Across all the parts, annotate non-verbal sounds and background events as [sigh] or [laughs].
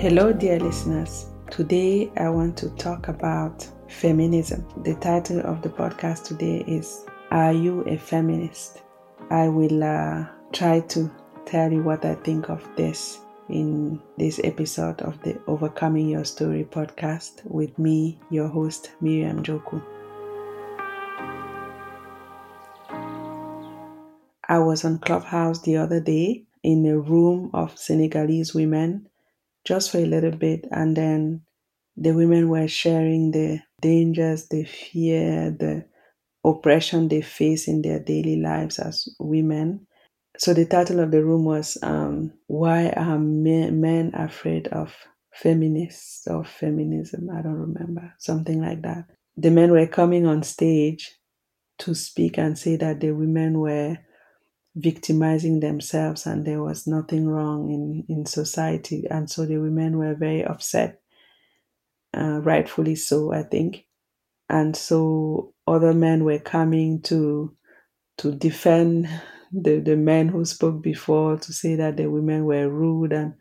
Hello, dear listeners. Today I want to talk about feminism. The title of the podcast today is Are You a Feminist? I will uh, try to tell you what I think of this in this episode of the Overcoming Your Story podcast with me, your host, Miriam Joku. I was on Clubhouse the other day in a room of Senegalese women just for a little bit, and then the women were sharing the dangers, the fear, the oppression they face in their daily lives as women. So the title of the room was um, "Why Are Men Afraid of Feminists or Feminism?" I don't remember something like that. The men were coming on stage to speak and say that the women were victimizing themselves and there was nothing wrong in, in society. And so the women were very upset, uh, rightfully so, I think. And so other men were coming to to defend the, the men who spoke before to say that the women were rude and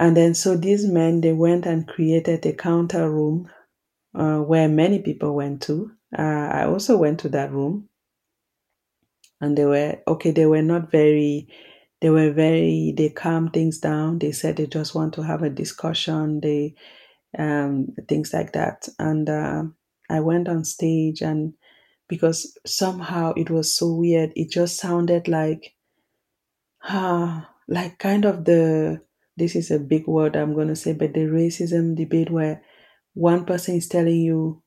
and then so these men they went and created a counter room uh, where many people went to. Uh, I also went to that room and they were okay they were not very they were very they calmed things down. They said they just want to have a discussion. They um things like that. And uh, i went on stage and because somehow it was so weird it just sounded like ah like kind of the this is a big word i'm going to say but the racism debate where one person is telling you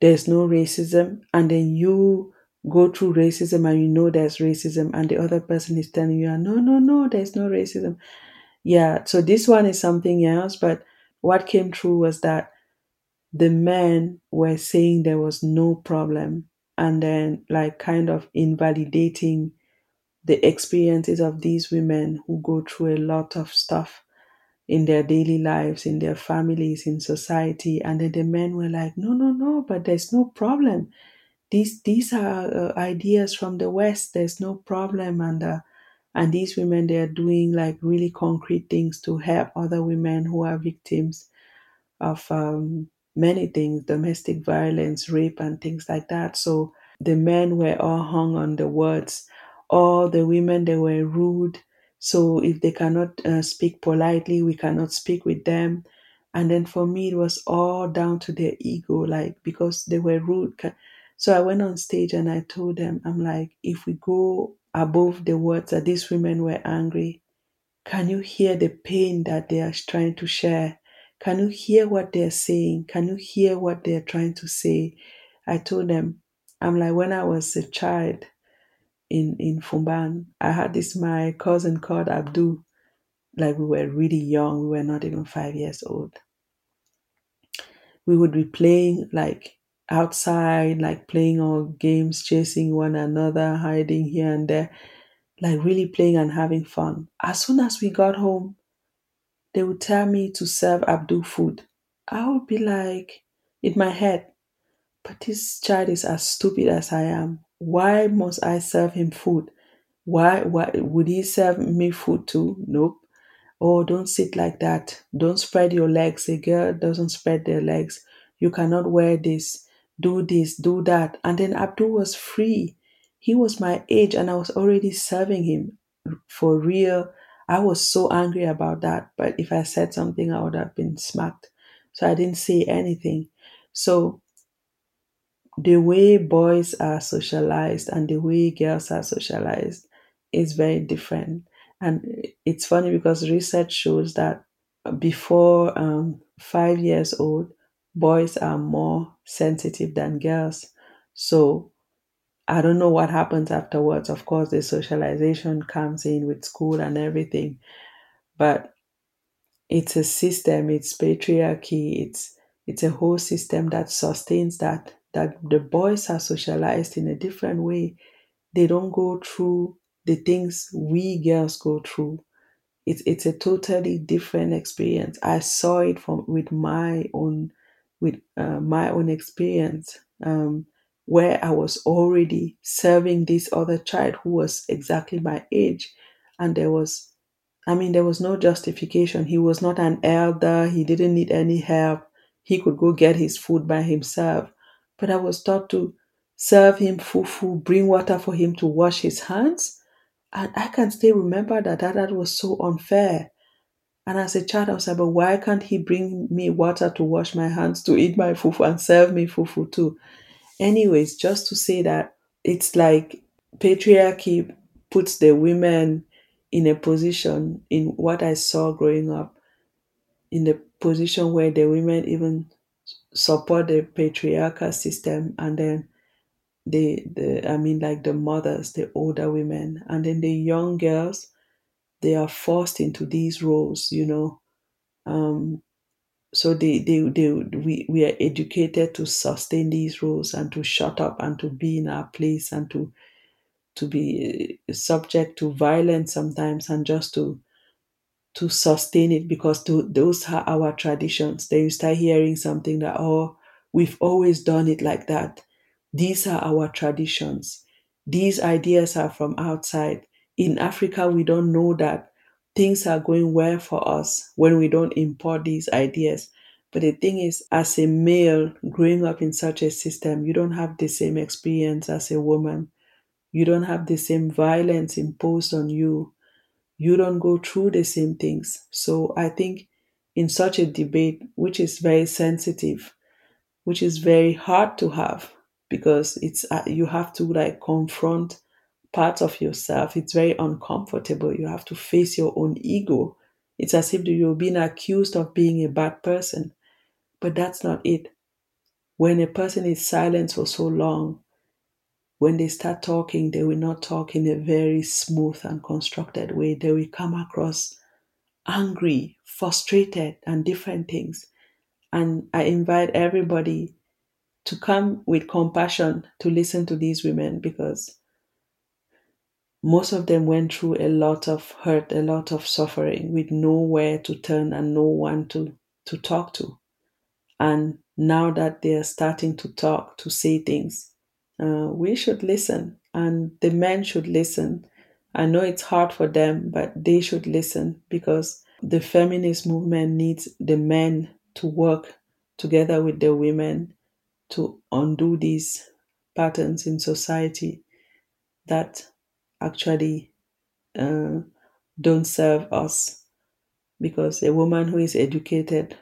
there's no racism and then you go through racism and you know there's racism and the other person is telling you no no no there's no racism. Yeah so this one is something else but what came through was that the men were saying there was no problem and then like kind of invalidating the experiences of these women who go through a lot of stuff in their daily lives in their families in society and then the men were like no no no but there's no problem these these are uh, ideas from the west there's no problem and uh, and these women they are doing like really concrete things to help other women who are victims of um, many things domestic violence rape and things like that. So the men were all hung on the words. All the women they were rude. So if they cannot uh, speak politely we cannot speak with them. And then for me it was all down to their ego like because they were rude so I went on stage and I told them, I'm like, if we go above the words that these women were angry, can you hear the pain that they are trying to share? Can you hear what they're saying? Can you hear what they're trying to say? I told them, I'm like, when I was a child in, in Fumban, I had this, my cousin called Abdul. Like we were really young, we were not even five years old. We would be playing like outside, like playing all games, chasing one another, hiding here and there, like really playing and having fun. As soon as we got home, they would tell me to serve Abdul food. I would be like, in my head, but this child is as stupid as I am. Why must I serve him food? Why, why would he serve me food too? Nope. Oh, don't sit like that. Don't spread your legs. A girl doesn't spread their legs. You cannot wear this do this, do that. And then Abdul was free. He was my age and I was already serving him for real. I was so angry about that. But if I said something, I would have been smacked. So I didn't say anything. So the way boys are socialized and the way girls are socialized is very different. And it's funny because research shows that before um, five years old, boys are more sensitive than girls. So I don't know what happens afterwards. Of course, the socialization comes in with school and everything, but it's a system. It's patriarchy. It's it's a whole system that sustains that that the boys are socialized in a different way. They don't go through the things we girls go through. It's it's a totally different experience. I saw it from with my own with uh, my own experience um, where I was already serving this other child who was exactly my age. And there was I mean, there was no justification. He was not an elder, he didn't need any help. He could go get his food by himself. But I was taught to serve him fufu, bring water for him to wash his hands. And I can still remember that that, that was so unfair. And as a child, I was like, but why can't he bring me water to wash my hands, to eat my fufu, and serve me fufu too? Anyways, just to say that it's like patriarchy puts the women in a position, in what I saw growing up, in the position where the women even support the patriarchal system and then the, the I mean like the mothers, the older women, and then the young girls, they are forced into these roles, you know. Um, so they, they, they we, we are educated to sustain these roles and to shut up and to be in our place and to to be uh, subject to violence sometimes and just to to sustain it because to, those are our traditions. Then you start hearing something that oh we've always done it like that. These are our traditions. These ideas are from outside. In Africa, we don't know that things are going well for us when we don't import these ideas. But the thing is, as a male growing up in such a system, you don't have the same experience as a woman. You don't have the same violence imposed on you. You don't go through the same things. So I think in such a debate, which is very sensitive, which is very hard to have because it's uh, you have to like confront parts of yourself. It's very uncomfortable. You have to face your own ego. It's as if you're being accused of being a bad person. But that's not it. When a person is silent for so long, when they start talking, they will not talk in a very smooth and constructed way. They will come across angry, frustrated, and different things. And I invite everybody to come with compassion to listen to these women because most of them went through a lot of hurt, a lot of suffering with nowhere to turn and no one to, to talk to. And now that they are starting to talk, to say things, uh, we should listen and the men should listen. I know it's hard for them, but they should listen because the feminist movement needs the men to work together with the women to undo these patterns in society that actually uh, don't serve us. Because a woman who is educated,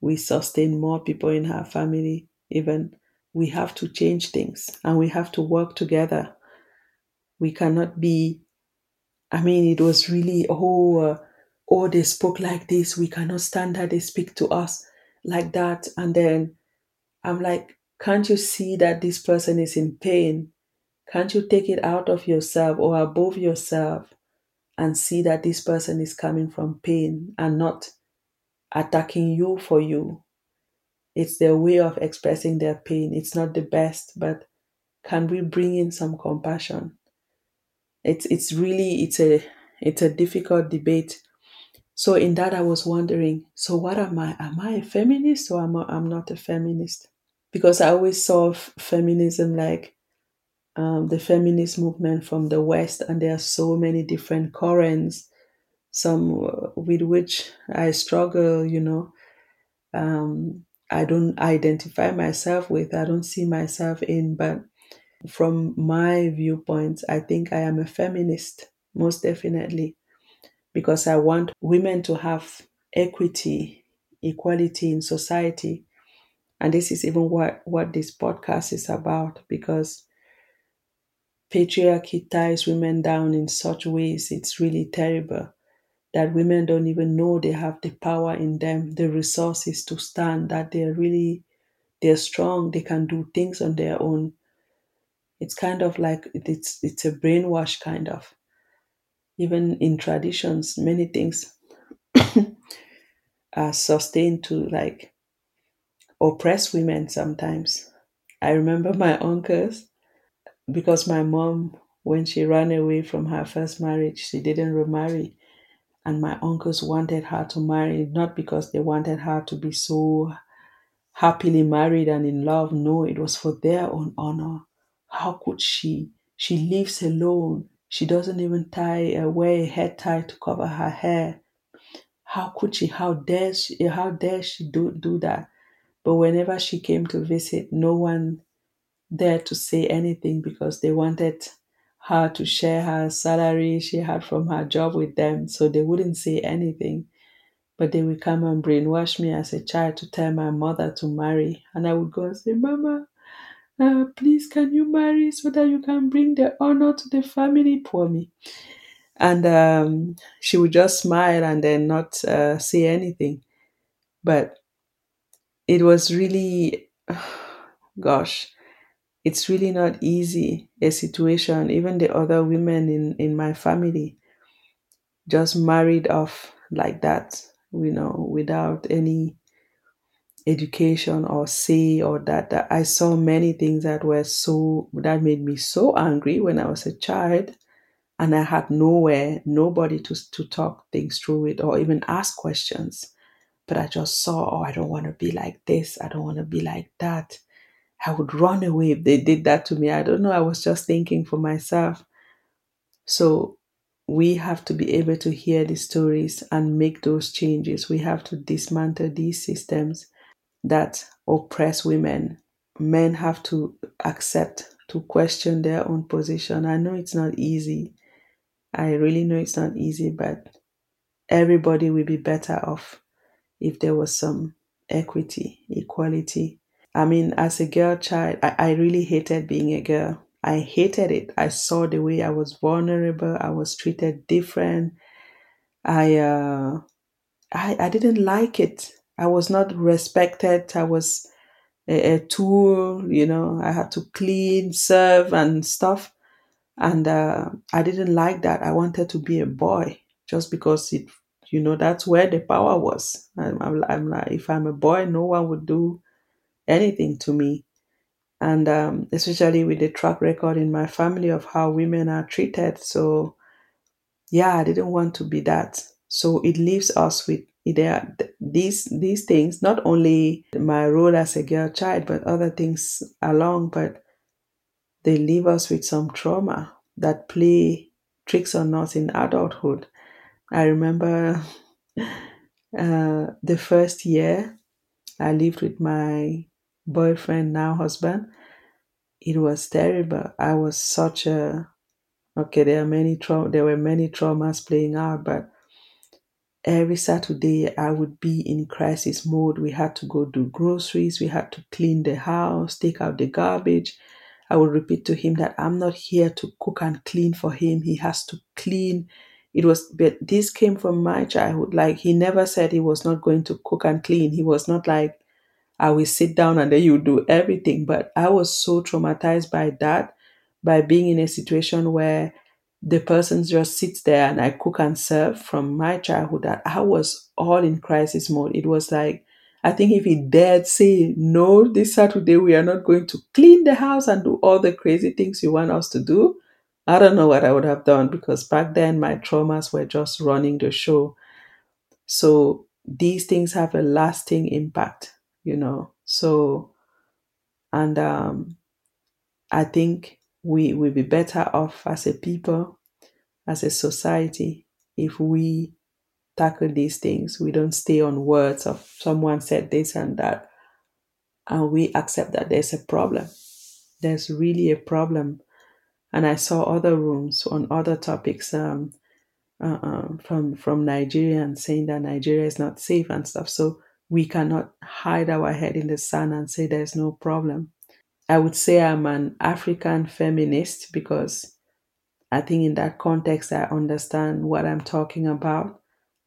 we sustain more people in her family, even we have to change things and we have to work together. We cannot be, I mean, it was really, oh, uh, oh, they spoke like this. We cannot stand that they speak to us like that. And then I'm like, can't you see that this person is in pain? Can't you take it out of yourself or above yourself and see that this person is coming from pain and not attacking you for you? It's their way of expressing their pain. It's not the best, but can we bring in some compassion? It's it's really it's a it's a difficult debate. So in that I was wondering, so what am I? Am I a feminist or am I, I'm not a feminist? Because I always saw feminism like um, the feminist movement from the West, and there are so many different currents, some uh, with which I struggle, you know. Um, I don't identify myself with, I don't see myself in, but from my viewpoint, I think I am a feminist, most definitely, because I want women to have equity, equality in society. And this is even what, what this podcast is about, because patriarchy ties women down in such ways, it's really terrible that women don't even know they have the power in them, the resources to stand, that they're really they're strong, they can do things on their own. It's kind of like it's it's a brainwash kind of. Even in traditions, many things [coughs] are sustained to like oppress women sometimes. I remember my uncles because my mom when she ran away from her first marriage, she didn't remarry and my uncles wanted her to marry not because they wanted her to be so happily married and in love no it was for their own honor how could she she lives alone She doesn't even tie uh, wear a head tie to cover her hair. How could she? How dare she? How dare she do do that? But whenever she came to visit, no one dared to say anything because they wanted her to share her salary she had from her job with them, so they wouldn't say anything. But they would come and brainwash me as a child to tell my mother to marry. And I would go and say, Mama, uh, please can you marry so that you can bring the honor to the family? Poor me. And um, she would just smile and then not uh, say anything. But it was really, [sighs] gosh, it's really not easy a situation. Even the other women in, in my family just married off like that, you know, without any education or say or that, that I saw many things that were so that made me so angry when I was a child and I had nowhere, nobody to to talk things through with or even ask questions. But I just saw, oh, I don't want to be like this, I don't want to be like that. I would run away if they did that to me. I don't know. I was just thinking for myself. So we have to be able to hear the stories and make those changes. We have to dismantle these systems that oppress women. Men have to accept to question their own position. I know it's not easy. I really know it's not easy, but everybody will be better off if there was some equity, equality. I mean, as a girl child, I, I really hated being a girl. I hated it. I saw the way I was vulnerable. I was treated different. I uh, I, I didn't like it. I was not respected. I was a, a tool, you know. I had to clean, serve, and stuff. And uh, I didn't like that. I wanted to be a boy just because it, you know, that's where the power was. I'm, I'm, I'm like, if I'm a boy, no one would do anything to me. And um, especially with the track record in my family of how women are treated. So, yeah, I didn't want to be that. So it leaves us with these these things, not only my role as a girl child, but other things along. But they leave us with some trauma that play tricks on us in adulthood. I remember [laughs] uh, the first year I lived with my boyfriend, now husband. It was terrible. I was such a okay. There are many tra- There were many traumas playing out, but every Saturday I would be in crisis mode. We had to go do groceries, we had to clean the house, take out the garbage. I would repeat to him that I'm not here to cook and clean for him. He has to clean. It was, but this came from my childhood. Like he never said he was not going to cook and clean. He was not like, I will sit down and then you do everything. But I was so traumatized by that, by being in a situation where the person just sits there and I cook and serve from my childhood that I was all in crisis mode. It was like, I think if he dared say, no, this Saturday we are not going to clean the house and do all the crazy things you want us to do, I don't know what I would have done because back then my traumas were just running the show. So these things have a lasting impact, you know. So, and um, I think we will be better off as a people, as a society, if we tackle these things. We don't stay on words of someone said this and that, and we accept that there's a problem. There's really a problem. And I saw other rooms on other topics um, uh, um, from from Nigeria and saying that Nigeria is not safe and stuff. So we cannot hide our head in the sand and say there's no problem. I would say I'm an African feminist because I think in that context I understand what I'm talking about.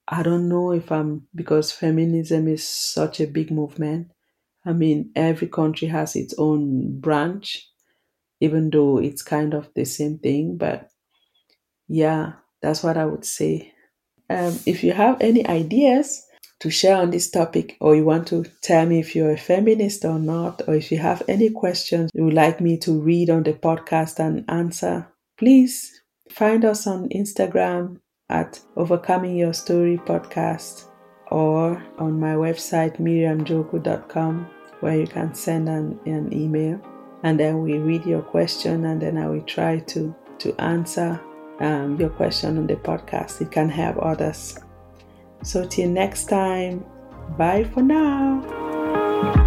I don't know if I'm because feminism is such a big movement. I mean, every country has its own branch, even though it's kind of the same thing. But yeah, that's what I would say. Um, if you have any ideas, to share on this topic, or you want to tell me if you're a feminist or not, or if you have any questions you would like me to read on the podcast and answer, please find us on Instagram at Overcoming Your Story Podcast or on my website miriamjoku.com where you can send an, an email and then we read your question and then I will try to to answer um, your question on the podcast. It can help others. So, till next time, bye for now.